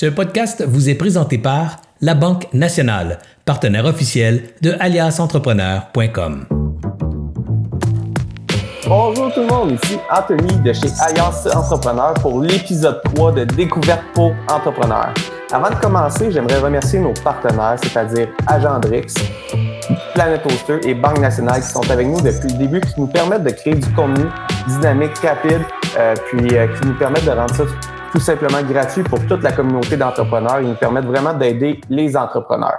Ce podcast vous est présenté par La Banque Nationale, partenaire officiel de aliasentrepreneur.com. Bonjour tout le monde, ici Anthony de chez Alias Entrepreneur pour l'épisode 3 de Découverte pour entrepreneurs. Avant de commencer, j'aimerais remercier nos partenaires, c'est-à-dire Agendrix, Planet Hoster et Banque Nationale qui sont avec nous depuis le début, qui nous permettent de créer du contenu dynamique, rapide, euh, puis euh, qui nous permettent de rendre ça tout simplement gratuit pour toute la communauté d'entrepreneurs. Ils nous permettent vraiment d'aider les entrepreneurs.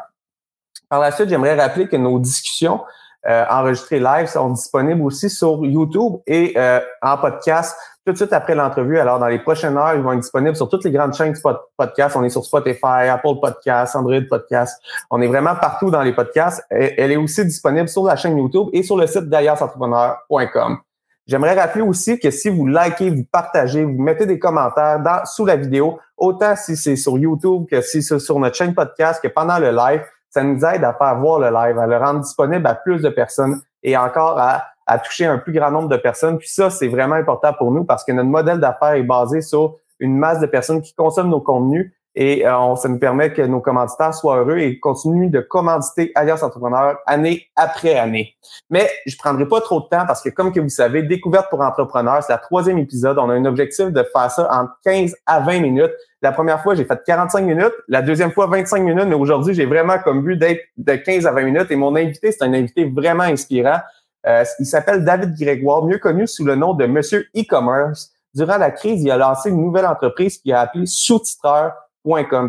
Par la suite, j'aimerais rappeler que nos discussions euh, enregistrées live sont disponibles aussi sur YouTube et euh, en podcast tout de suite après l'entrevue. Alors, dans les prochaines heures, ils vont être disponibles sur toutes les grandes chaînes de podcast. On est sur Spotify, Apple Podcasts, Android Podcasts. On est vraiment partout dans les podcasts. Elle est aussi disponible sur la chaîne YouTube et sur le site d'ailleurs-entrepreneur.com. J'aimerais rappeler aussi que si vous likez, vous partagez, vous mettez des commentaires dans, sous la vidéo, autant si c'est sur YouTube que si c'est sur notre chaîne podcast, que pendant le live, ça nous aide à faire voir le live, à le rendre disponible à plus de personnes et encore à, à toucher un plus grand nombre de personnes. Puis ça, c'est vraiment important pour nous parce que notre modèle d'affaires est basé sur une masse de personnes qui consomment nos contenus et euh, ça nous permet que nos commanditaires soient heureux et continuent de commanditer Alliance Entrepreneur année après année. Mais je prendrai pas trop de temps parce que comme que vous savez, Découverte pour entrepreneurs, c'est la troisième épisode. On a un objectif de faire ça en 15 à 20 minutes. La première fois, j'ai fait 45 minutes. La deuxième fois, 25 minutes. Mais aujourd'hui, j'ai vraiment comme but d'être de 15 à 20 minutes. Et mon invité, c'est un invité vraiment inspirant. Euh, il s'appelle David Grégoire, mieux connu sous le nom de Monsieur E-commerce. Durant la crise, il a lancé une nouvelle entreprise qu'il a appelée Sous-titreur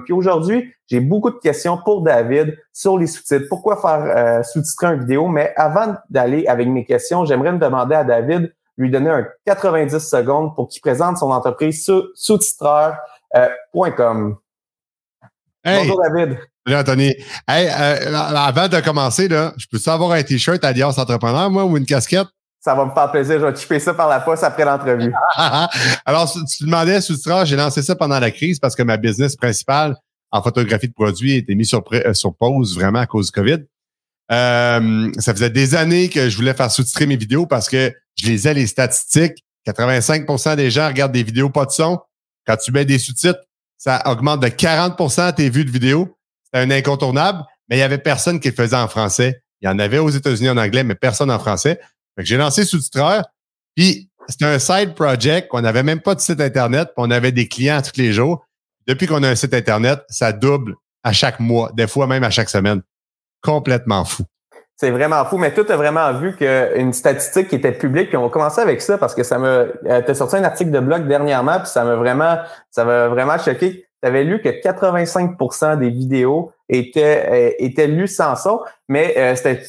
puis aujourd'hui, j'ai beaucoup de questions pour David sur les sous-titres. Pourquoi faire euh, sous-titrer une vidéo? Mais avant d'aller avec mes questions, j'aimerais me demander à David, lui donner un 90 secondes pour qu'il présente son entreprise sous-titreur.com. Euh, Bonjour David. Salut Anthony. Hey, euh, avant de commencer, là, je peux savoir un t-shirt Alliance Entrepreneur, moi, ou une casquette? Ça va me faire plaisir. Je vais chipper ça par la poste après l'entrevue. Alors, tu demandais sous j'ai lancé ça pendant la crise parce que ma business principale en photographie de produits était mise sur, euh, sur pause vraiment à cause du COVID. Euh, ça faisait des années que je voulais faire sous-titrer mes vidéos parce que je lisais les statistiques. 85% des gens regardent des vidéos pas de son. Quand tu mets des sous-titres, ça augmente de 40% tes vues de vidéos. C'est un incontournable, mais il y avait personne qui le faisait en français. Il y en avait aux États-Unis en anglais, mais personne en français j'ai lancé sous-titreur, puis c'était un side project, on n'avait même pas de site Internet, puis on avait des clients tous les jours. Depuis qu'on a un site Internet, ça double à chaque mois, des fois même à chaque semaine. Complètement fou. C'est vraiment fou, mais toi, tu as vraiment vu qu'une statistique qui était publique, puis on va commencer avec ça parce que ça me. Euh, sorti un article de blog dernièrement, puis ça m'a vraiment, ça m'a vraiment choqué tu avais lu que 85% des vidéos étaient, euh, étaient lues sans son, mais euh, cette,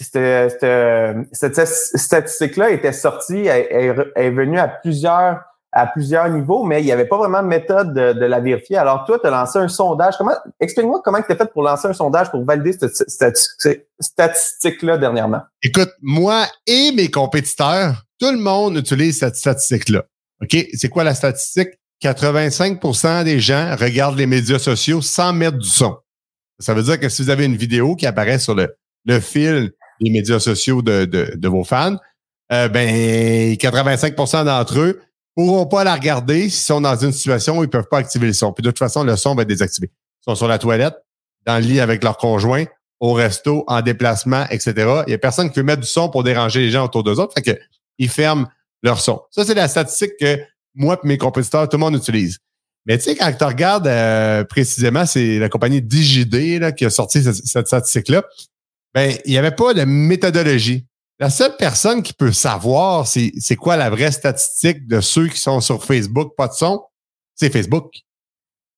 statistique-là était sortie, elle, est venue à plusieurs à plusieurs niveaux, mais il n'y avait pas vraiment de méthode de, la vérifier. Alors, toi, tu as lancé un sondage. Comment explique-moi comment tu as fait pour lancer un sondage pour valider cette statistique-là dernièrement? Écoute, moi et mes compétiteurs, tout le monde utilise cette statistique-là. OK? C'est quoi la statistique? 85% des gens regardent les médias sociaux sans mettre du son. Ça veut dire que si vous avez une vidéo qui apparaît sur le, le fil des médias sociaux de, de, vos fans, euh, ben 85% d'entre eux pourront pas la regarder s'ils sont dans une situation où ils peuvent pas activer le son. Puis de toute façon, le son va être désactivé. Ils sont sur la toilette, dans le lit avec leur conjoint, au resto, en déplacement, etc. Il y a personne qui veut mettre du son pour déranger les gens autour d'eux autres. Fait que ils ferment leur son. Ça, c'est la statistique que moi et mes compétiteurs, tout le monde utilise. Mais tu sais, quand tu regardes euh, précisément, c'est la compagnie DigiD qui a sorti cette, statistique-là. Ben, il n'y avait pas de méthodologie. La seule personne qui peut savoir c'est quoi la vraie statistique de ceux qui sont sur Facebook, pas de son, c'est Facebook.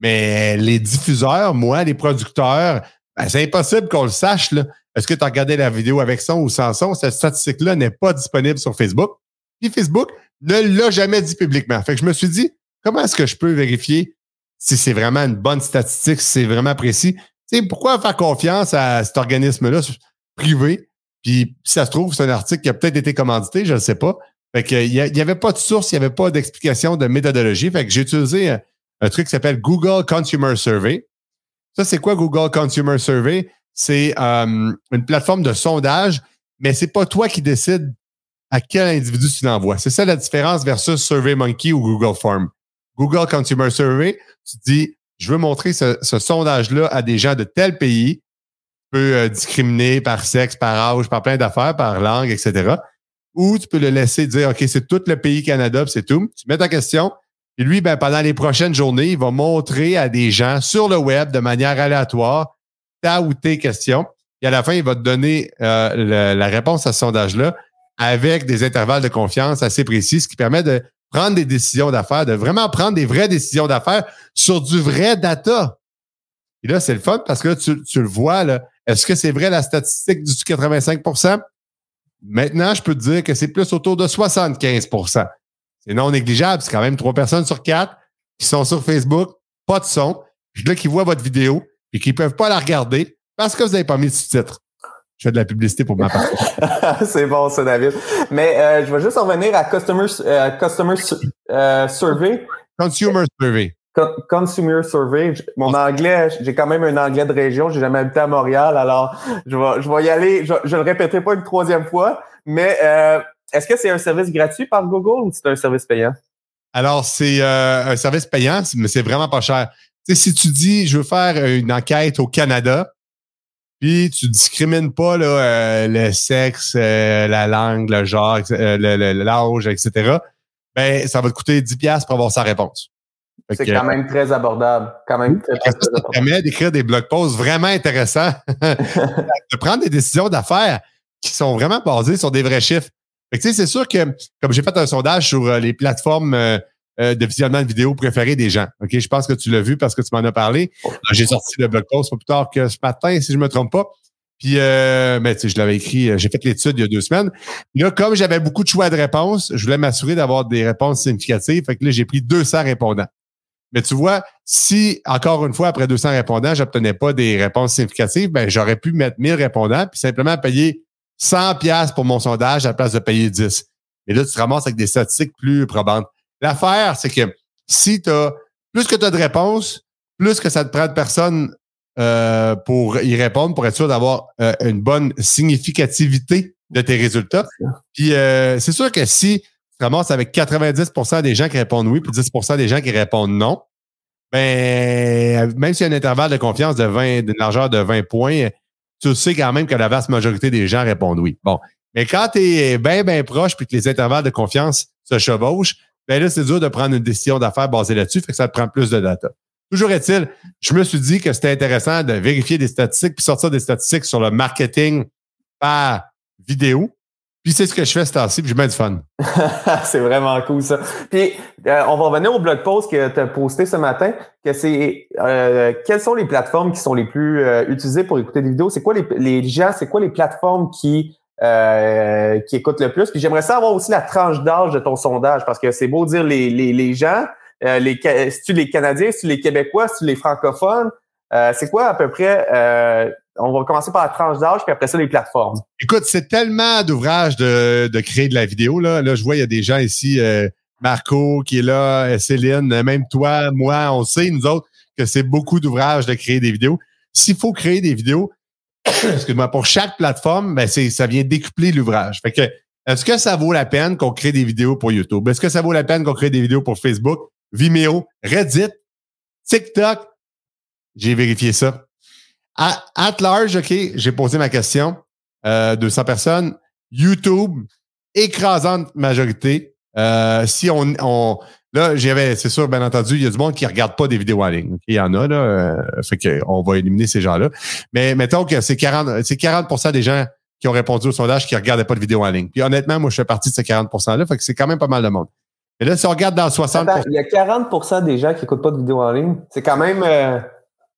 Mais les diffuseurs, moi, les producteurs, ben, c'est impossible qu'on le sache. Est-ce que tu as regardé la vidéo avec son ou sans son? Cette statistique-là n'est pas disponible sur Facebook. Puis Facebook, ne l'a jamais dit publiquement. Fait que je me suis dit, comment est-ce que je peux vérifier si c'est vraiment une bonne statistique, si c'est vraiment précis? Tu pourquoi faire confiance à cet organisme-là privé? Puis, si ça se trouve, c'est un article qui a peut-être été commandité, je ne sais pas. Fait que, il n'y avait pas de source, il n'y avait pas d'explication de méthodologie. Fait que j'ai utilisé un, un, truc qui s'appelle Google Consumer Survey. Ça, c'est quoi Google Consumer Survey? C'est euh, une plateforme de sondage, mais c'est pas toi qui décides à quel individu tu l'envoies. C'est ça la différence versus SurveyMonkey ou Google Form. Google Consumer Survey, tu dis je veux montrer ce, sondage-là à des gens de tel pays. Tu peux euh, discriminer par sexe, par âge, par plein d'affaires, par langue, etc. Ou tu peux le laisser dire, OK, c'est tout le pays Canada, c'est tout. Tu mets ta question. Et lui, ben, pendant les prochaines journées, il va montrer à des gens sur le web de manière aléatoire ta ou tes questions. Et à la fin, il va te donner euh, la réponse à ce sondage-là avec des intervalles de confiance assez précis, ce qui permet de prendre des décisions d'affaires, de vraiment prendre des vraies décisions d'affaires sur du vrai data. Et là, c'est le fun parce que tu, tu le vois, là. Est-ce que c'est vrai la statistique du 85% Maintenant, je peux te dire que c'est plus autour de 75% C'est non négligeable. C'est quand même trois personnes sur quatre qui sont sur Facebook, pas de son, là, qui voient votre vidéo et qui ne peuvent pas la regarder parce que vous n'avez pas mis de sous-titres. Je fais de la publicité pour ma part. c'est bon, ça, David. Mais euh, je vais juste revenir à Customer, euh, customer euh, Survey. Consumer Survey. consumer Survey. Mon anglais, j'ai quand même un anglais de région. J'ai jamais habité à Montréal, alors je vais, je vais y aller. Je, ne le répéterai pas une troisième fois. Mais est-ce que c'est un service gratuit par Google ou c'est un service payant? Alors, c'est un service payant, mais c'est vraiment pas cher. Si tu dis, je veux faire une enquête au Canada, puis tu discrimines pas là, euh, le sexe, euh, la langue, le genre, euh, l'âge, etc. Ben, ça va te coûter 10 pièces pour avoir sa réponse. C'est quand même très abordable. Quand même très, très, ça permet d'écrire des blog posts vraiment intéressants, de prendre des décisions d'affaires qui sont vraiment basées sur des vrais chiffres. c'est sûr que, comme j'ai fait un sondage sur les plateformes euh, de visionnement de vidéos préférées des gens. OK, je pense que tu l'as vu parce que tu m'en as parlé. J'ai sorti le blog post pas plus tard que ce matin, si je me trompe pas. Puis, euh, ben, tu sais, je l'avais écrit, euh, j'ai fait l'étude il y a deux semaines. Puis là, comme j'avais beaucoup de choix de réponses, je voulais m'assurer d'avoir des réponses significatives. Fait que là, j'ai pris 200 répondants. Mais tu vois, si, encore une fois, après 200 répondants, j'obtenais pas des réponses significatives, ben, j'aurais pu mettre 1000 répondants puis simplement payer 100 pièces pour mon sondage à la place de payer 10. Et là, tu te ramasses avec des statistiques plus probantes. L'affaire, c'est que si tu as plus que tu as de réponses, plus que ça te prend de personnes euh, pour y répondre, pour être sûr d'avoir euh, une bonne significativité de tes résultats. Puis euh, c'est sûr que si tu ramasses avec 90% des gens qui répondent oui, puis 10% des gens qui répondent non, ben même s'il y a un intervalle de confiance de 20, d'une largeur de 20 points, tu sais quand même que la vaste majorité des gens répondent oui. Bon. Mais quand tu es bien, bien proche puis que les intervalles de confiance se chevauchent, ben là, c'est dur de prendre une décision d'affaires basée là-dessus, fait que ça te prend plus de data. Toujours est-il, je me suis dit que c'était intéressant de vérifier des statistiques puis sortir des statistiques sur le marketing par vidéo. Puis c'est ce que je fais ce temps-ci, puis j'ai bien du fun. c'est vraiment cool ça. Puis euh, on va revenir au blog post que tu as posté ce matin, que c'est euh, quelles sont les plateformes qui sont les plus euh, utilisées pour écouter des vidéos? C'est quoi les, les c'est quoi les plateformes qui euh, qui écoutent le plus. Puis j'aimerais savoir aussi la tranche d'âge de ton sondage, parce que c'est beau dire les, les, les gens, euh, les, si tu les Canadiens, si tu les Québécois, si tu les francophones, euh, c'est quoi à peu près, euh, on va commencer par la tranche d'âge, puis après ça, les plateformes. Écoute, c'est tellement d'ouvrages de, de créer de la vidéo. Là, là je vois, il y a des gens ici, Marco qui est là, Céline, même toi, moi, on sait, nous autres, que c'est beaucoup d'ouvrages de créer des vidéos. S'il faut créer des vidéos, excuse-moi, pour chaque plateforme, ben c'est, ça vient décupler l'ouvrage. Fait que, est-ce que ça vaut la peine qu'on crée des vidéos pour YouTube? Est-ce que ça vaut la peine qu'on crée des vidéos pour Facebook, Vimeo, Reddit, TikTok? J'ai vérifié ça. À, at large, OK, j'ai posé ma question. Euh, 200 personnes. YouTube, écrasante majorité. Euh, si on, on, Là, j'avais, c'est sûr, bien entendu, il y a du monde qui ne regarde pas des vidéos en ligne. Il y en a, là. Euh, fait qu'on va éliminer ces gens-là. Mais mettons que c'est 40, c'est 40 des gens qui ont répondu au sondage qui ne regardaient pas de vidéos en ligne. Puis honnêtement, moi, je fais partie de ces 40 %-là. Fait que c'est quand même pas mal de monde. Mais là, si on regarde dans 60 il y a 40% des gens qui n'écoutent pas de vidéos en ligne. C'est quand même. Euh...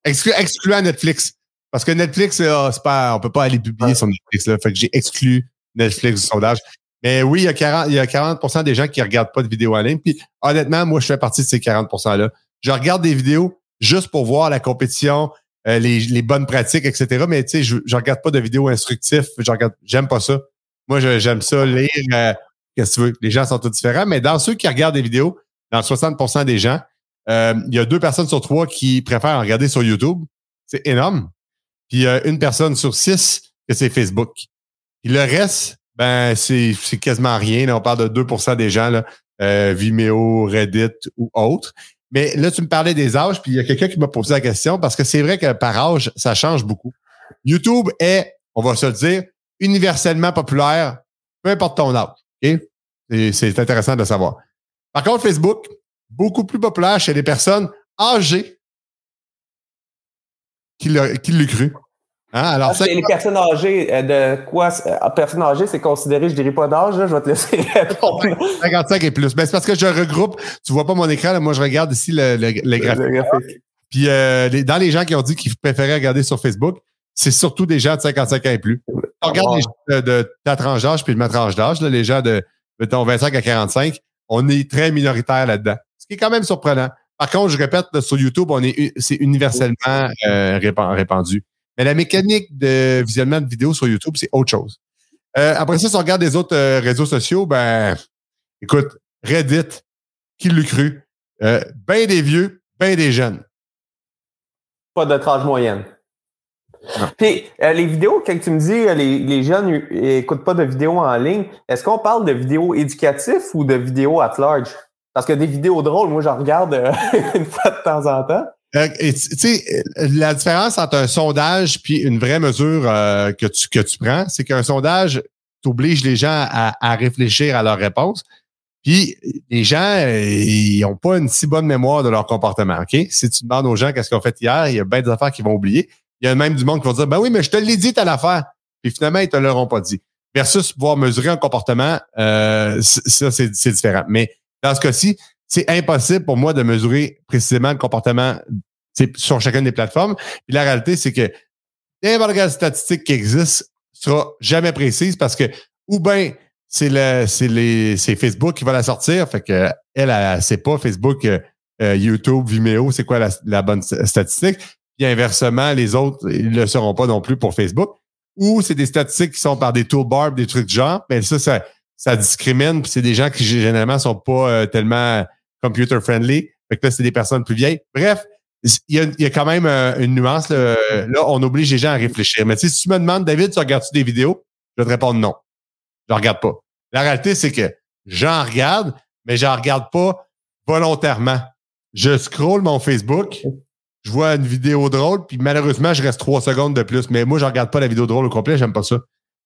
excluant Netflix. Parce que Netflix, pas, on peut pas aller publier sur Netflix. Là. Fait que j'ai exclu Netflix du sondage. Mais oui, il y a 40, il y a 40% des gens qui regardent pas de vidéos en ligne. Puis honnêtement, moi, je fais partie de ces 40 %-là. Je regarde des vidéos juste pour voir la compétition, euh, les, les, bonnes pratiques, etc. Mais tu sais, je, je regarde pas de vidéos instructives. Je regarde, j'aime pas ça. Moi, j'aime ça lire. Euh, qu'est-ce que tu veux? Les gens sont tous différents. Mais dans ceux qui regardent des vidéos, dans 60% des gens, euh, il y a deux personnes sur trois qui préfèrent regarder sur YouTube. C'est énorme. Puis il une personne sur six que c'est Facebook. Puis le reste, ben, c'est quasiment rien. on parle de 2% des gens, là, euh, Vimeo, Reddit ou autres. Mais là, tu me parlais des âges, puis il y a quelqu'un qui m'a posé la question parce que c'est vrai que par âge, ça change beaucoup. YouTube est, on va se le dire, universellement populaire, peu importe ton âge. Et c'est intéressant de savoir. Par contre, Facebook, beaucoup plus populaire chez les personnes âgées qui l'ont cru. Hein? Alors, ah, les personnes âgées, euh, de quoi? Euh, personnes âgées, c'est considéré, je dirais pas d'âge, je vais te laisser répondre. 55 et plus. Ben, c'est parce que je regroupe, tu vois pas mon écran, moi je regarde ici le, les graphiques. Puis euh, dans les gens qui ont dit qu'ils préféraient regarder sur Facebook, c'est surtout des gens de 55 ans et plus. On regarde les gens de, ta tranche d'âge puis de ma tranche d'âge, les gens de mettons 25 à 45, on est très minoritaire là-dedans. Ce qui est quand même surprenant. Par contre, je répète, sur YouTube, on est c'est universellement répandu. Mais la mécanique de visionnement de vidéos sur YouTube, c'est autre chose. Euh, après ça, si on regarde les autres euh, réseaux sociaux, ben, écoute, Reddit, qui l'eût cru? Euh, ben des vieux, ben des jeunes. Pas de tranche moyenne. Puis, les vidéos, quand tu me dis les, les jeunes n'écoutent pas de vidéos en ligne, est-ce qu'on parle de vidéos éducatives ou de vidéos at large? Parce que des vidéos drôles, moi, j'en regarde une fois de temps en temps. Euh, sais, la différence entre un sondage puis une vraie mesure euh, que, tu, que tu prends, c'est qu'un sondage t'oblige les gens à, à, réfléchir à leur réponse. Puis les gens, ils n'ont pas une si bonne mémoire de leur comportement. OK? Si tu demandes aux gens qu'est-ce qu'ils ont fait hier, il y a bien des affaires qu'ils vont oublier. Il y a même du monde qui va dire Ben oui, mais je te l'ai dit, à l'affaire. Puis finalement, ils te l'auront pas dit. Versus pouvoir mesurer un comportement, euh, ça, c'est différent. Mais dans ce cas-ci, c'est impossible pour moi de mesurer précisément le comportement sur chacune des plateformes. Puis la réalité, c'est que n'importe quelle statistique qui existe sera jamais précise parce que ou bien c'est le c'est les c'est Facebook qui va la sortir, fait que elle, elle, sait pas Facebook, euh, euh, YouTube, Vimeo, c'est quoi la, bonne statistique. Puis inversement, les autres ils le seront pas non plus pour Facebook. Ou c'est des statistiques qui sont par des toolbars, des trucs de genre, mais ça, ça, ça discrimine. Puis c'est des gens qui généralement sont pas euh, tellement computer friendly. Fait que là, c'est des personnes plus vieilles. Bref, il y, a, quand même euh, une nuance. Là, on oblige les gens à réfléchir. Mais si tu me demandes, David, tu regardes-tu des vidéos? Je vais te répondre non. Je ne regarde pas. La réalité, c'est que j'en regarde, mais je n'en regarde pas volontairement. Je scroll mon Facebook, je vois une vidéo drôle, puis malheureusement, je reste trois secondes de plus. Mais moi, je ne regarde pas la vidéo drôle au complet, j'aime pas ça.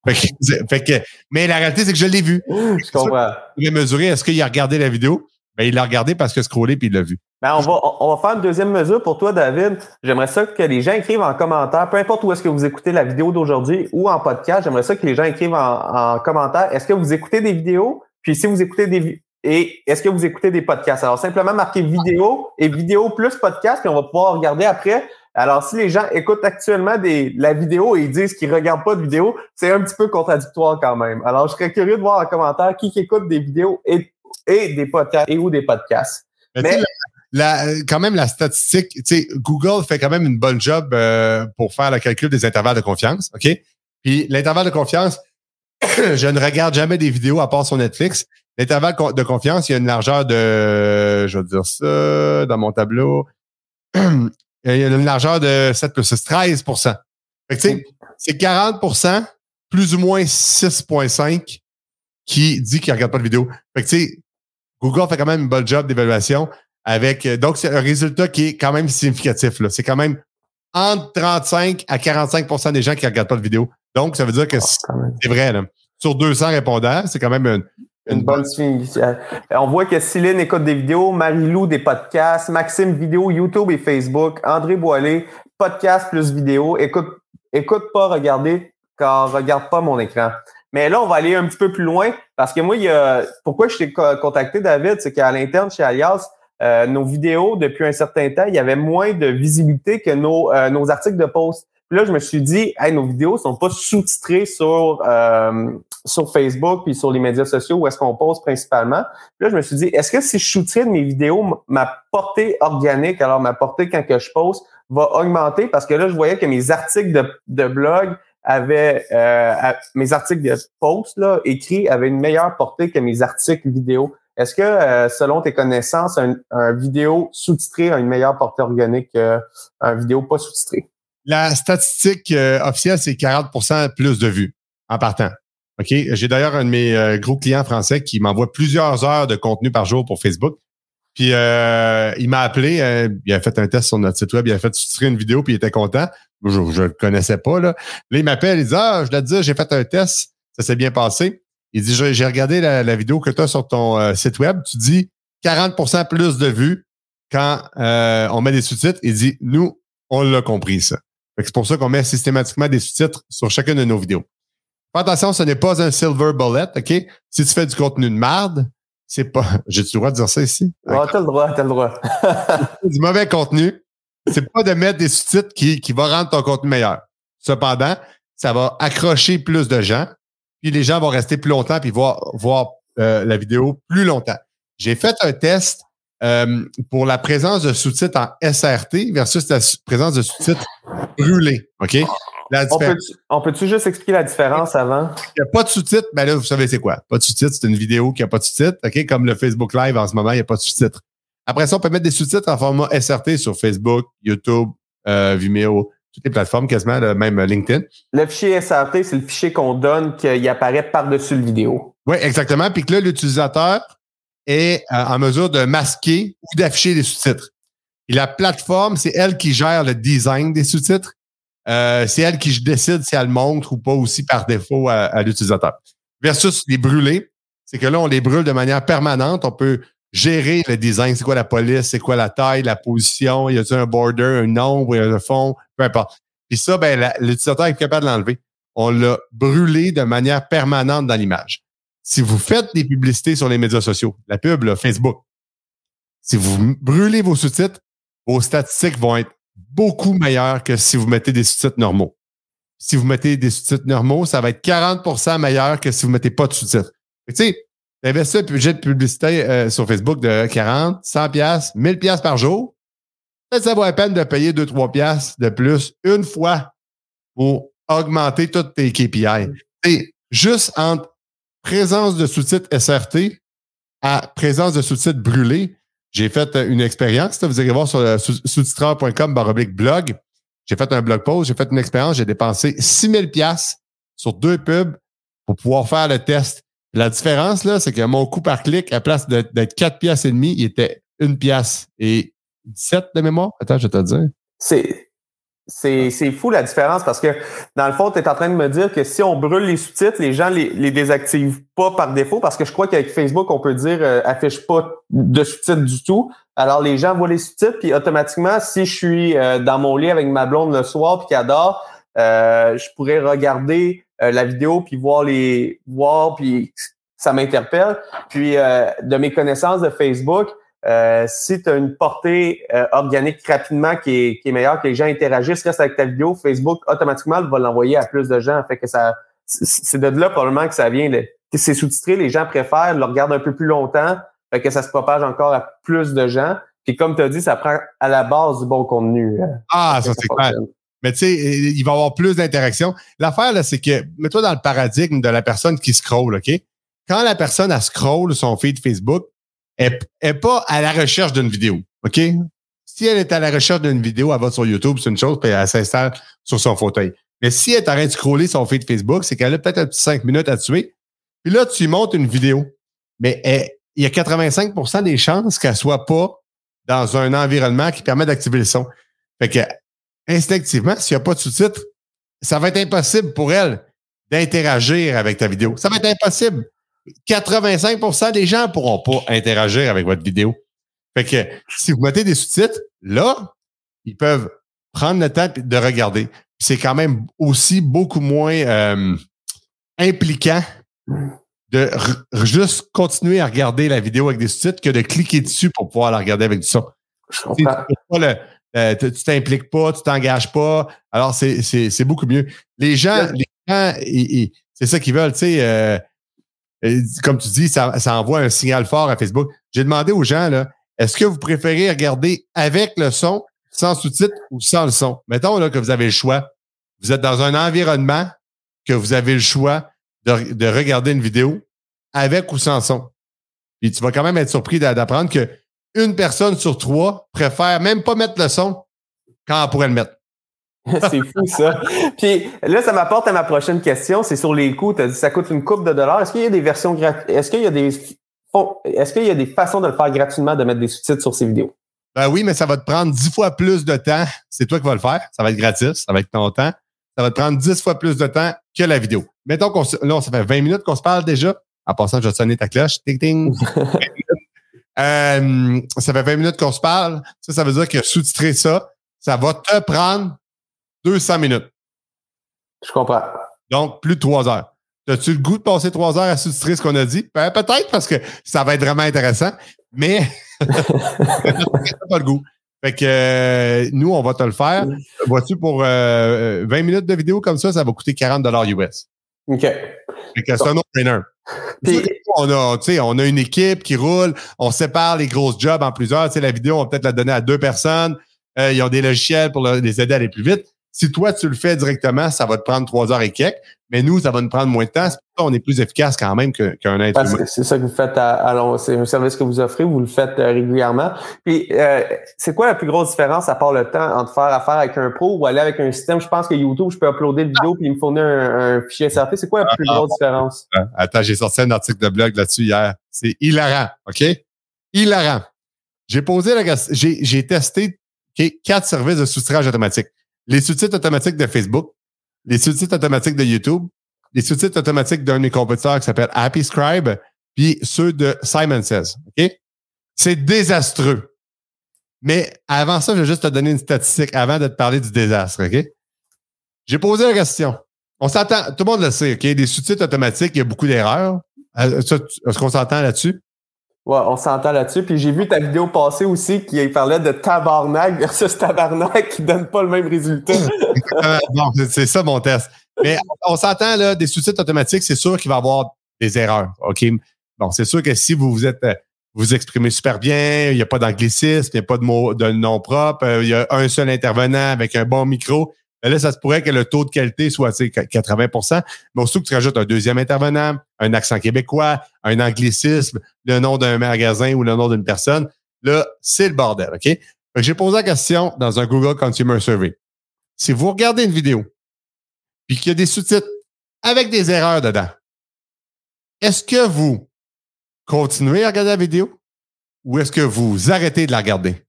Fait que, mais la réalité, c'est que je l'ai vu. Je comprends. Je vais mesurer, est-ce qu'il a regardé la vidéo? Ben, il l'a regardé parce a scrollé puis il l'a vu. Ben, on, va, on va faire une deuxième mesure pour toi, David. J'aimerais ça que les gens écrivent en commentaire, peu importe où est-ce que vous écoutez la vidéo d'aujourd'hui ou en podcast, j'aimerais ça que les gens écrivent en, commentaire. Est-ce que vous écoutez des vidéos? Puis si vous écoutez des et est-ce que vous écoutez des podcasts? Alors, simplement marquer vidéo et vidéo plus podcast, puis on va pouvoir regarder après. Alors, si les gens écoutent actuellement des, la vidéo et ils disent qu'ils regardent pas de vidéo, c'est un petit peu contradictoire quand même. Alors, je serais curieux de voir en commentaire qui, qui écoute des vidéos et et des podcasts et ou des podcasts. Mais, la, quand même, la statistique, tu sais, Google fait quand même une bonne job euh, pour faire le calcul des intervalles de confiance, OK? Puis l'intervalle de confiance, je ne regarde jamais des vidéos à part sur Netflix. L'intervalle de confiance, il y a une largeur de, je vais dire ça, dans mon tableau, il y a une largeur de 7 plus 6, 13 Fait que, tu sais, c'est 40% plus ou moins 6,5 qui dit qu'il regarde pas de vidéo. Fait que, tu sais, Google fait quand même un bon job d'évaluation avec. Euh, donc, c'est un résultat qui est quand même significatif. C'est quand même entre 35 à 45% des gens qui ne regardent pas de vidéo. Donc, ça veut dire que ah, c'est vrai. Là. Sur 200 répondants, c'est quand même une, une bonne signification. On voit que Céline écoute des vidéos, Marie-Lou des podcasts, Maxime vidéo, YouTube et Facebook, André Boilé, podcast plus vidéo. Écoute, écoute pas, regardez, car regarde pas mon écran. Mais là, on va aller un petit peu plus loin parce que moi, il y a, pourquoi je t'ai contacté, David, c'est qu'à l'interne chez Alias, euh, nos vidéos, depuis un certain temps, il y avait moins de visibilité que nos, euh, nos articles de post. Puis là, je me suis dit, hey, nos vidéos sont pas sous-titrées sur, euh, sur Facebook puis sur les médias sociaux où est-ce qu'on poste principalement. Puis là, je me suis dit, est-ce que si je sous-titre mes vidéos, ma portée organique, alors ma portée quand que je poste, va augmenter? Parce que là, je voyais que mes articles de, de blog avait euh, mes articles de post là, écrits avaient une meilleure portée que mes articles vidéo. Est-ce que, euh, selon tes connaissances, un, vidéo sous-titré a une meilleure portée organique qu'un vidéo pas sous-titré? La statistique euh, officielle, c'est 40% plus de vues en partant. OK? J'ai d'ailleurs un de mes gros clients français qui m'envoie plusieurs heures de contenu par jour pour Facebook. Puis euh, il m'a appelé, euh, il a fait un test sur notre site web, il a fait sous une vidéo, puis il était content. Je ne le connaissais pas. Là, là il m'appelle, il dit Ah, je l'ai dit, j'ai fait un test, ça s'est bien passé. Il dit J'ai regardé la, vidéo que tu as sur ton euh, site web, tu dis 40% plus de vues quand on met des sous-titres. Il dit Nous, on l'a compris, ça. C'est pour ça qu'on met systématiquement des sous-titres sur chacune de nos vidéos. attention, ce n'est pas un silver bullet, OK? Si tu fais du contenu de merde, c'est pas. J'ai le droit de dire ça ici? Ah, t'as le droit, t'as le droit. du mauvais contenu. C'est pas de mettre des sous-titres qui, qui va rendre ton contenu meilleur. Cependant, ça va accrocher plus de gens, puis les gens vont rester plus longtemps puis voir, voir euh, la vidéo plus longtemps. J'ai fait un test euh, pour la présence de sous-titres en SRT versus la présence de sous-titres brûlés. OK? on peut-tu juste expliquer la différence avant? Il n'y a pas de sous-titres, mais là, vous savez c'est quoi? Pas de sous-titres, c'est une vidéo qui n'a pas de sous-titres, OK? Comme le Facebook Live en ce moment, il n'y a pas de sous-titres. Après ça, on peut mettre des sous-titres en format SRT sur Facebook, YouTube, euh, Vimeo, toutes les plateformes quasiment, même LinkedIn. Le fichier SRT, c'est le fichier qu'on donne qu'il apparaît par-dessus le vidéo. Oui, exactement. Puis que là, l'utilisateur est euh, en mesure de masquer ou d'afficher les sous-titres. Et la plateforme, c'est elle qui gère le design des sous-titres euh, c'est elle qui décide si elle montre ou pas aussi par défaut à, l'utilisateur. Versus les brûlés, c'est que là, on les brûle de manière permanente. On peut gérer le design. C'est quoi la police? C'est quoi la taille, la position? Y a-t-il un border, un nombre, un fond? Peu importe. Puis ça, ben, l'utilisateur est capable de l'enlever. On l'a brûlé de manière permanente dans l'image. Si vous faites des publicités sur les médias sociaux, la pub, Facebook, si vous brûlez vos sous-titres, vos statistiques vont être beaucoup meilleur que si vous mettez des sous-titres normaux. Si vous mettez des sous-titres normaux, ça va être 40% meilleur que si vous mettez pas de sous-titres. Tu sais, investir un budget de publicité euh, sur Facebook de 40, 100 pièces, 1000 pièces par jour. Peut-être ça vaut la peine de payer 2 3 pièces de plus une fois pour augmenter toutes tes KPI. C'est juste entre présence de sous-titres SRT à présence de sous-titres brûlés, j'ai fait euh, une expérience. Vous irez voir sur euh, sous-titreur.com blog. J'ai fait un blog post, j'ai fait une expérience, j'ai dépensé 6000 pièces sur deux pubs pour pouvoir faire le test. La différence, là, c'est que mon coût par clic, à place d'être 4 pièces et demi, il était une pièce et 17 de mémoire. Attends, je vais te dire. C'est, c'est, fou la différence parce que dans le fond, tu es en train de me dire que si on brûle les sous-titres, les gens les, les désactivent pas par défaut parce que je crois qu'avec Facebook, on peut dire euh, affiche pas de sous-titres du tout. Alors les gens voient les sous-titres, puis automatiquement, si je suis euh, dans mon lit avec ma blonde le soir puis qu'elle dort, euh, je pourrais regarder la vidéo puis voir les voir puis ça m'interpelle. Puis de mes connaissances de Facebook, euh, si tu as une portée euh, organique rapidement qui est, qui est meilleure, que les gens interagissent, restent avec ta vidéo, Facebook automatiquement va l'envoyer à plus de gens. Fait que ça, c'est de là probablement que ça vient. C'est sous-titré, les gens préfèrent, le regardent un peu plus longtemps, fait que ça se propage encore à plus de gens. Puis comme tu as dit, ça prend à la base du bon contenu. Euh, ah, ça, c'est clair. Mais tu sais, il va y avoir plus d'interaction. L'affaire, là, c'est que, mets-toi dans le paradigme de la personne qui scroll, OK? Quand la personne, a scroll son feed Facebook, elle n'est pas à la recherche d'une vidéo. OK? Si elle est à la recherche d'une vidéo, elle va sur YouTube, c'est une chose, puis elle s'installe sur son fauteuil. Mais si elle est en de scroller son feed Facebook, c'est qu'elle a peut-être un petit 5 minutes à tuer. Puis là, tu montes une vidéo. Mais il y a 85% des chances qu'elle soit pas dans un environnement qui permet d'activer le son. Fait que, instinctivement, s'il n'y a pas de sous-titres, ça va être impossible pour elle d'interagir avec ta vidéo. Ça va être impossible. 85% des gens ne pourront pas interagir avec votre vidéo. Fait que si vous mettez des sous-titres, là, ils peuvent prendre le temps de regarder. C'est quand même aussi beaucoup moins euh, impliquant de juste continuer à regarder la vidéo avec des sous-titres que de cliquer dessus pour pouvoir la regarder avec du son. Tu euh, tu t'impliques pas, tu t'engages pas. Alors, c'est beaucoup mieux. Les gens, les gens, c'est ça qu'ils veulent, tu sais. Euh, comme tu dis, ça, envoie un signal fort à Facebook. J'ai demandé aux gens, là, est-ce que vous préférez regarder avec le son, sans sous-titres ou sans le son? Mettons là, que vous avez le choix. Vous êtes dans un environnement que vous avez le choix de, regarder une vidéo avec ou sans son. Puis tu vas quand même être surpris d'apprendre que une personne sur trois préfère même pas mettre le son quand elle pourrait le mettre. c'est fou ça. Puis là, ça m'apporte à ma prochaine question. C'est sur les coûts. Tu as dit ça coûte une coupe de dollars. Est-ce qu'il y a des versions gratuites? Est-ce qu'il y a des est-ce qu'il y a des façons de le faire gratuitement, de mettre des sous-titres sur ces vidéos? Ben oui, mais ça va te prendre dix fois plus de temps. C'est toi qui vas le faire. Ça va être gratis. Ça va être ton temps. Ça va te prendre dix fois plus de temps que la vidéo. Mettons qu'on là, ça fait 20 minutes qu'on se parle déjà. En passant, je vais te sonner ta cloche. Ting, ting. euh, ça fait 20 minutes qu'on se parle. Ça, ça veut dire que sous-titrer ça, ça va te prendre 200 minutes. Je comprends. Donc, plus de trois heures. As-tu le goût de passer trois heures à sous-titrer ce qu'on a dit? Ben, peut-être parce que ça va être vraiment intéressant, mais pas le goût. Fait que euh, nous, on va te le faire. Vois-tu, pour euh, 20 minutes de vidéo comme ça, ça va coûter 40 US. OK. Fait que c'est un autre trainer. On a, on a une équipe qui roule, on sépare les grosses jobs en plusieurs. sais, la vidéo, on va peut-être la donner à deux personnes. Euh, ils ont des logiciels pour les aider à aller plus vite. Si toi, tu le fais directement, ça va te prendre trois heures et quelques. Mais nous, ça va nous prendre moins de temps. C'est pour ça qu'on est plus efficace quand même qu'un être humain. C'est ça que vous faites à, C'est un service que vous offrez, vous le faites euh, régulièrement. Puis, euh, c'est quoi la plus grosse différence à part le temps entre faire affaire avec un pro ou aller avec un système? Je pense que YouTube, je peux uploader une vidéo puis il me fournit un, fichier SRT. C'est quoi la plus grosse différence? Attends, j'ai sorti un article de blog là-dessus hier. C'est hilarant, OK? Hilarant. J'ai posé la j'ai testé quatre services de soustrage automatique les sous-titres automatiques de Facebook, les sous-titres automatiques de YouTube, les sous-titres automatiques d'un des compétiteurs qui s'appelle Happy Scribe, puis ceux de Simon Says. C'est désastreux. Mais avant ça, je vais juste te donner une statistique avant de te parler du désastre. OK? J'ai posé la question. On s'entend, tout le monde le sait, OK? Les sous-titres automatiques, il y a beaucoup d'erreurs. Euh, est-ce qu'on s'entend là-dessus? Ouais, on s'entend là-dessus. Puis j'ai vu ta vidéo passer aussi qui parlait de tabarnak versus tabarnak qui donne pas le même résultat. non, c'est ça mon test. Mais on s'entend là, des sous-titres automatiques, c'est sûr qu'il va y avoir des erreurs. OK? Bon, c'est sûr que si vous vous êtes euh, vous exprimez super bien, il n'y a pas d'anglicisme, il n'y a pas de mots de nom propre, euh, il y a un seul intervenant avec un bon micro, ben là, ça se pourrait que le taux de qualité soit 80% Mais surtout que tu rajoutes un deuxième intervenant, un accent québécois, un anglicisme, le nom d'un magasin ou le nom d'une personne, là, c'est le bordel, OK? J'ai posé la question dans un Google Consumer Survey. Si vous regardez une vidéo, puis qu'il y a des sous-titres avec des erreurs dedans, est-ce que vous continuez à regarder la vidéo ou est-ce que vous arrêtez de la regarder?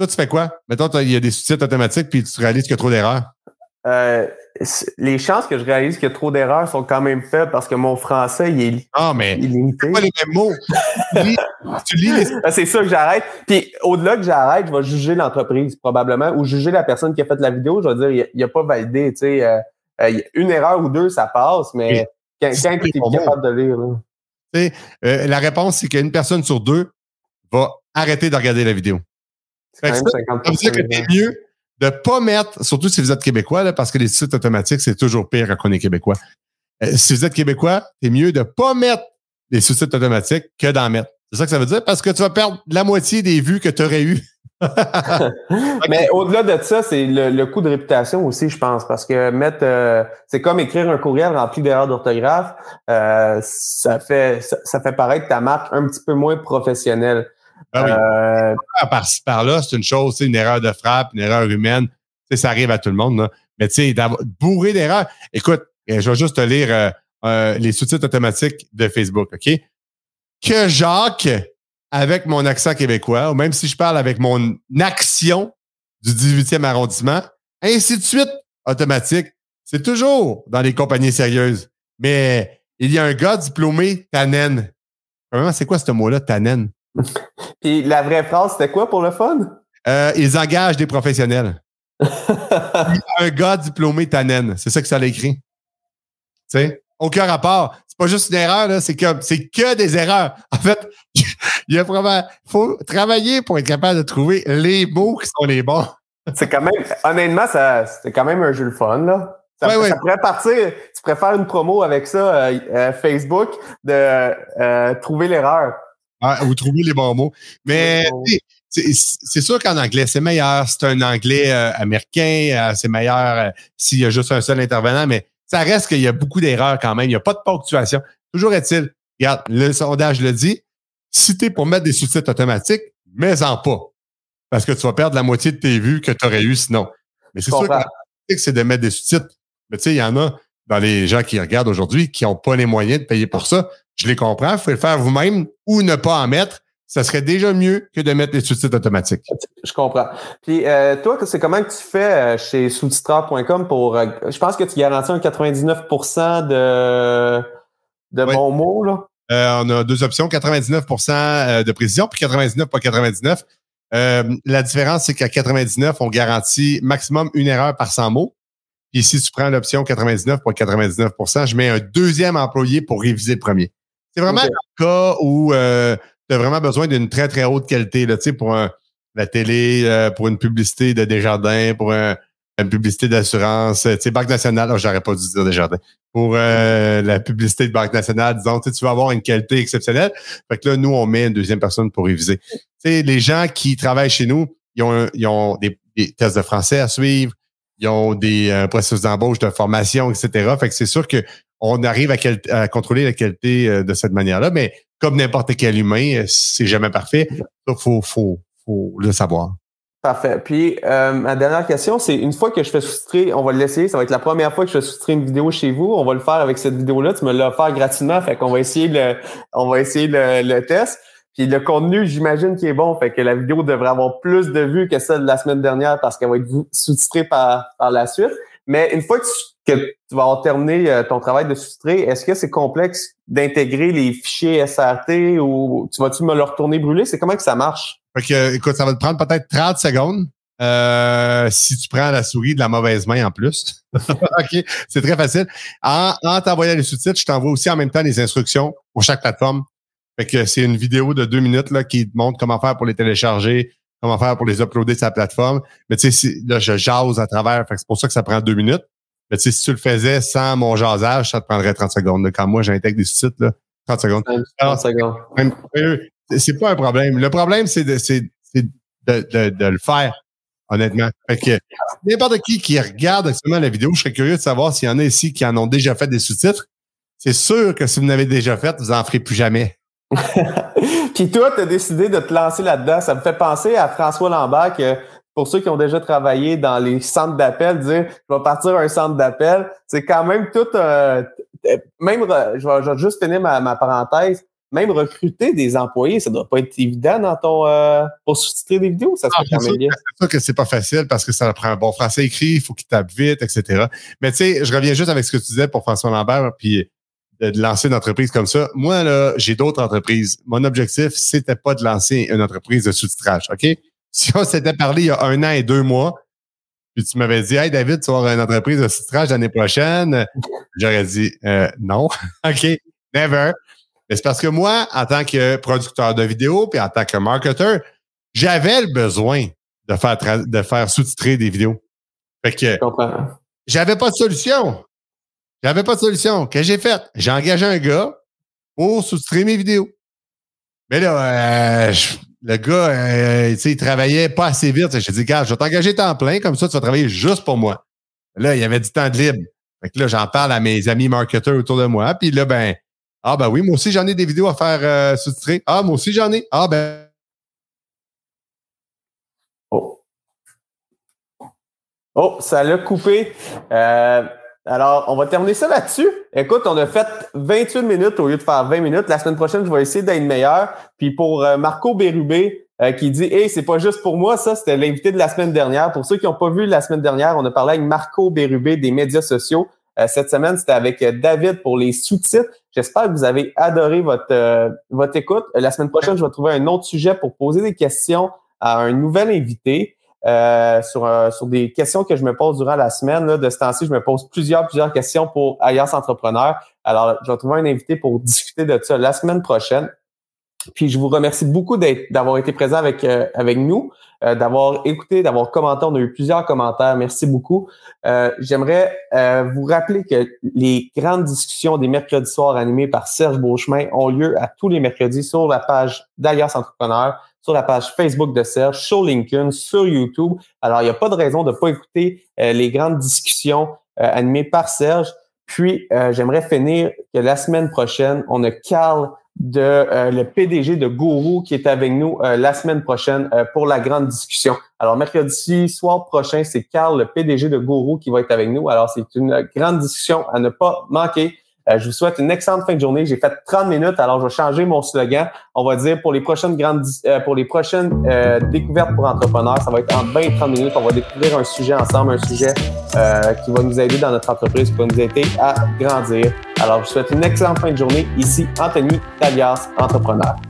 Toi, tu fais quoi? Mettons, il y a des sous-titres automatiques puis tu réalises qu'il y a trop d'erreurs. Euh, les chances que je réalise qu'il y a trop d'erreurs sont quand même faibles parce que mon français, il est, ah, mais limité. pas les mêmes mots. tu lis, les... Ah, c'est ça que j'arrête. Puis au-delà que j'arrête, je vais juger l'entreprise probablement ou juger la personne qui a fait la vidéo. Je vais dire, il n'a pas validé. Tu sais, euh, euh, une erreur ou deux, ça passe, mais quand, tu es capable de lire. La réponse, c'est qu'une personne sur deux va arrêter de regarder la vidéo. Ça veut dire que c'est mieux de ne pas mettre, surtout si vous êtes québécois, parce que les sites automatiques, c'est toujours pire quand on est québécois. Euh, si vous êtes québécois, c'est mieux de ne pas mettre les sous-titres automatiques que d'en mettre. C'est ça que ça veut dire parce que tu vas perdre la moitié des vues que tu aurais eues. Mais au-delà de ça, c'est le, coût de réputation aussi, je pense, parce que mettre, euh, c'est comme écrire un courriel rempli d'erreurs d'orthographe, euh, ça fait ça, fait paraître ta marque un petit peu moins professionnelle. Ah euh, par par là, c'est une chose, c'est une erreur de frappe, une erreur humaine. Ça arrive à tout le monde. Mais tu sais, bourré d'erreurs. Écoute, euh, je vais juste te lire euh, les sous-titres automatiques de Facebook, OK? Que Jacques, avec mon accent québécois, ou même si je parle avec mon action du 18e arrondissement, ainsi de suite, automatique. C'est toujours dans les compagnies sérieuses. Mais il y a un gars diplômé, Tannen. Vraiment, c'est quoi ce mot-là, Tannen? Puis la vraie phrase, c'était quoi pour le fun? Euh, ils engagent des professionnels. un gars diplômé Tannen. C'est ça que ça a écrit. Tu sais? Aucun rapport. C'est pas juste une erreur, là. C'est que, c'est que des erreurs. En fait, il y a vraiment, faut travailler pour être capable de trouver les mots qui sont les bons. c'est quand même, honnêtement, ça, c'est quand même un jeu de fun, là. Ça, pourrait partir, tu préfères une promo avec ça, euh, euh, Facebook, de trouver l'erreur. Ah, vous trouvez les bons mots. Mais c'est sûr qu'en anglais, c'est meilleur. C'est un anglais euh, américain, euh, c'est meilleur euh, s'il y a juste un seul intervenant, mais ça reste qu'il y a beaucoup d'erreurs quand même. Il n'y a pas de ponctuation. Toujours est-il, regarde, le sondage le dit, si tu es pour mettre des sous-titres automatiques, mets-en pas. Parce que tu vas perdre la moitié de tes vues que tu aurais eu sinon. Mais c'est sûr que c'est de mettre des sous-titres. Mais tu sais, il y en a dans les gens qui regardent aujourd'hui qui n'ont pas les moyens de payer pour ça. Je les comprends, vous pouvez le faire vous-même ou ne pas en mettre. Ça serait déjà mieux que de mettre les sous-titres automatiques. Je comprends. Puis toi, toi, c'est comment que tu fais chez sous-titreur.com pour. je pense que tu garantis un 99 de, de bons mots, là. Euh, on a deux options, 99% euh, de précision, puis 99 pas 99. Euh, la différence, c'est qu'à 99, on garantit maximum une erreur par 100 mots. Puis si tu prends l'option 99 pour 99% je mets un deuxième employé pour réviser le premier. C'est vraiment un cas où euh, tu as vraiment besoin d'une très, très haute qualité. Là, pour un, la télé, pour une publicité de Desjardins, pour un, une publicité d'assurance, tu sais, Banque nationale, oh, j'aurais pas dû dire Desjardins, pour euh, la publicité de Banque nationale, disons, tu vas avoir une qualité exceptionnelle. Fait que là, nous, on met une deuxième personne pour réviser. Tu sais, les gens qui travaillent chez nous, ils ont, ils ont des, tests de français à suivre, ils ont des euh, processus d'embauche, de formation, etc. Fait que c'est sûr que on arrive à, contrôler la qualité euh, de cette manière-là, mais comme n'importe quel humain, c'est jamais parfait. Il faut, le savoir. Parfait. Puis euh, ma dernière question, c'est une fois que je fais soustrer, on va l'essayer, ça va être la première fois que je fais soustrer une vidéo chez vous. On va le faire avec cette vidéo-là. Tu me l'as offert gratuitement, fait qu'on va essayer le, on va essayer le, test. Puis le contenu, j'imagine qu'il est bon, fait que la vidéo devrait avoir plus de vues que celle de la semaine dernière parce qu'elle va être sous-titrée par la suite. Mais une fois que tu, vas avoir terminé euh, ton travail de soustrer, est-ce que c'est complexe d'intégrer les fichiers SRT ou tu vas-tu me le retourner brûler? C'est comment que ça marche? Fait que, écoute, ça va te prendre peut-être 30 secondes. Euh, si tu prends la souris de la mauvaise main en plus. OK, c'est très facile. En, en t'envoyant les sous-titres, je t'envoie aussi en même temps les instructions pour chaque plateforme. Fait que c'est une vidéo de deux minutes là, qui te montre comment faire pour les télécharger, comment faire pour les uploader sur la plateforme. Mais tu sais, là, je jase à travers. Fait c'est pour ça que ça prend deux minutes. Mais tu sais, si tu le faisais sans mon jasage, ça te prendrait 30 secondes. Quand moi, j'intègre des sous-titres, là, 30 secondes. 30 secondes c'est pas un problème. Le problème, c'est de, de, de, le faire, honnêtement. Fait que n'importe qui qui regarde actuellement la vidéo, je serais curieux de savoir s'il y en a ici qui en ont déjà fait des sous-titres. C'est sûr que si vous n'avez déjà fait, vous en ferez plus jamais. Puis toi, tu as décidé de te lancer là-dedans. Ça me fait penser à François Lambert que pour ceux qui ont déjà travaillé dans les centres d'appel, dire je vais partir à un centre d'appel, c'est quand même tout euh, même je vais, je vais, juste finir ma, ma parenthèse même recruter des employés, ça doit pas être évident dans ton euh, pour sous-titrer des vidéos, ça se fait bien. C'est sûr que c'est pas facile parce que ça prend un bon français écrit, il faut qu'il tape vite, etc. Mais tu sais, je reviens juste avec ce que tu disais pour François Lambert, puis de, lancer une entreprise comme ça. Moi, là, j'ai d'autres entreprises. Mon objectif, c'était pas de lancer une entreprise de sous-titrage, OK? Si on s'était parlé il y a un an et deux mois, puis tu m'avais dit, hey David, tu vas avoir une entreprise de sous-titrage l'année prochaine, j'aurais dit, euh, non, OK, never. Mais c'est parce que moi, en tant que producteur de vidéos, puis en tant que marketeur, j'avais le besoin de faire, de faire sous-titrer des vidéos. Fait que j'avais pas de solution. J'avais pas de solution. Qu'est-ce que j'ai fait? J'ai engagé un gars pour sous-titrer mes vidéos. Mais là, euh, le gars, euh, il travaillait pas assez vite. J'ai dit, gars, je vais t'engager temps plein, comme ça, tu vas travailler juste pour moi. Là, il y avait du temps de libre. Fait que là, j'en parle à mes amis marketeurs autour de moi. Puis là, ben, ah ben oui, moi aussi j'en ai des vidéos à faire euh, sous-titrer. Ah, moi aussi j'en ai. Ah ben. Oh. Oh, ça l'a coupé. Euh, alors, on va terminer ça là-dessus. Écoute, on a fait 28 minutes au lieu de faire 20 minutes. La semaine prochaine, je vais essayer d'être meilleur. Puis pour euh, Marco Bérubé, qui dit Hey, c'est pas juste pour moi, ça, c'était l'invité de la semaine dernière. Pour ceux qui n'ont pas vu la semaine dernière, on a parlé avec Marco Bérubé des médias sociaux. Euh, cette semaine, c'était avec euh, David pour les sous-titres. J'espère que vous avez adoré votre, euh, votre écoute. La semaine prochaine, je vais trouver un autre sujet pour poser des questions à un nouvel invité. Sur, sur des questions que je me pose durant la semaine. Là, de ce temps-ci, je me pose plusieurs, plusieurs questions pour Alliance Entrepreneur. Alors, je vais trouver un invité pour discuter de ça la semaine prochaine. Puis je vous remercie beaucoup d'avoir été présent avec, euh, avec nous, euh, d'avoir écouté, d'avoir commenté. On a eu plusieurs commentaires. Merci beaucoup. Euh, j'aimerais vous rappeler que les grandes discussions des mercredis soirs animées par Serge Beauchemin ont lieu à tous les mercredis sur la page d'Alias Entrepreneur, sur la page Facebook de Serge, sur LinkedIn, sur YouTube. Alors, il n'y a pas de raison de ne pas écouter les grandes discussions animées par Serge. Puis, j'aimerais finir que la semaine prochaine, on a Carl de euh, le PDG de Gourou qui est avec nous euh, la semaine prochaine euh, pour la grande discussion. Alors mercredi soir prochain, c'est Carl, le PDG de Gourou qui va être avec nous. Alors c'est une grande discussion à ne pas manquer. Euh, je vous souhaite une excellente fin de journée. J'ai fait 30 minutes, alors je vais changer mon slogan. On va dire pour les prochaines grandes, euh, pour les prochaines euh, découvertes pour entrepreneurs, ça va être en 20 et 30 minutes. On va découvrir un sujet ensemble, un sujet qui va nous aider dans notre entreprise, qui va nous aider à grandir. Alors, je vous souhaite une excellente fin de journée. Ici, Anthony Talias, entrepreneur.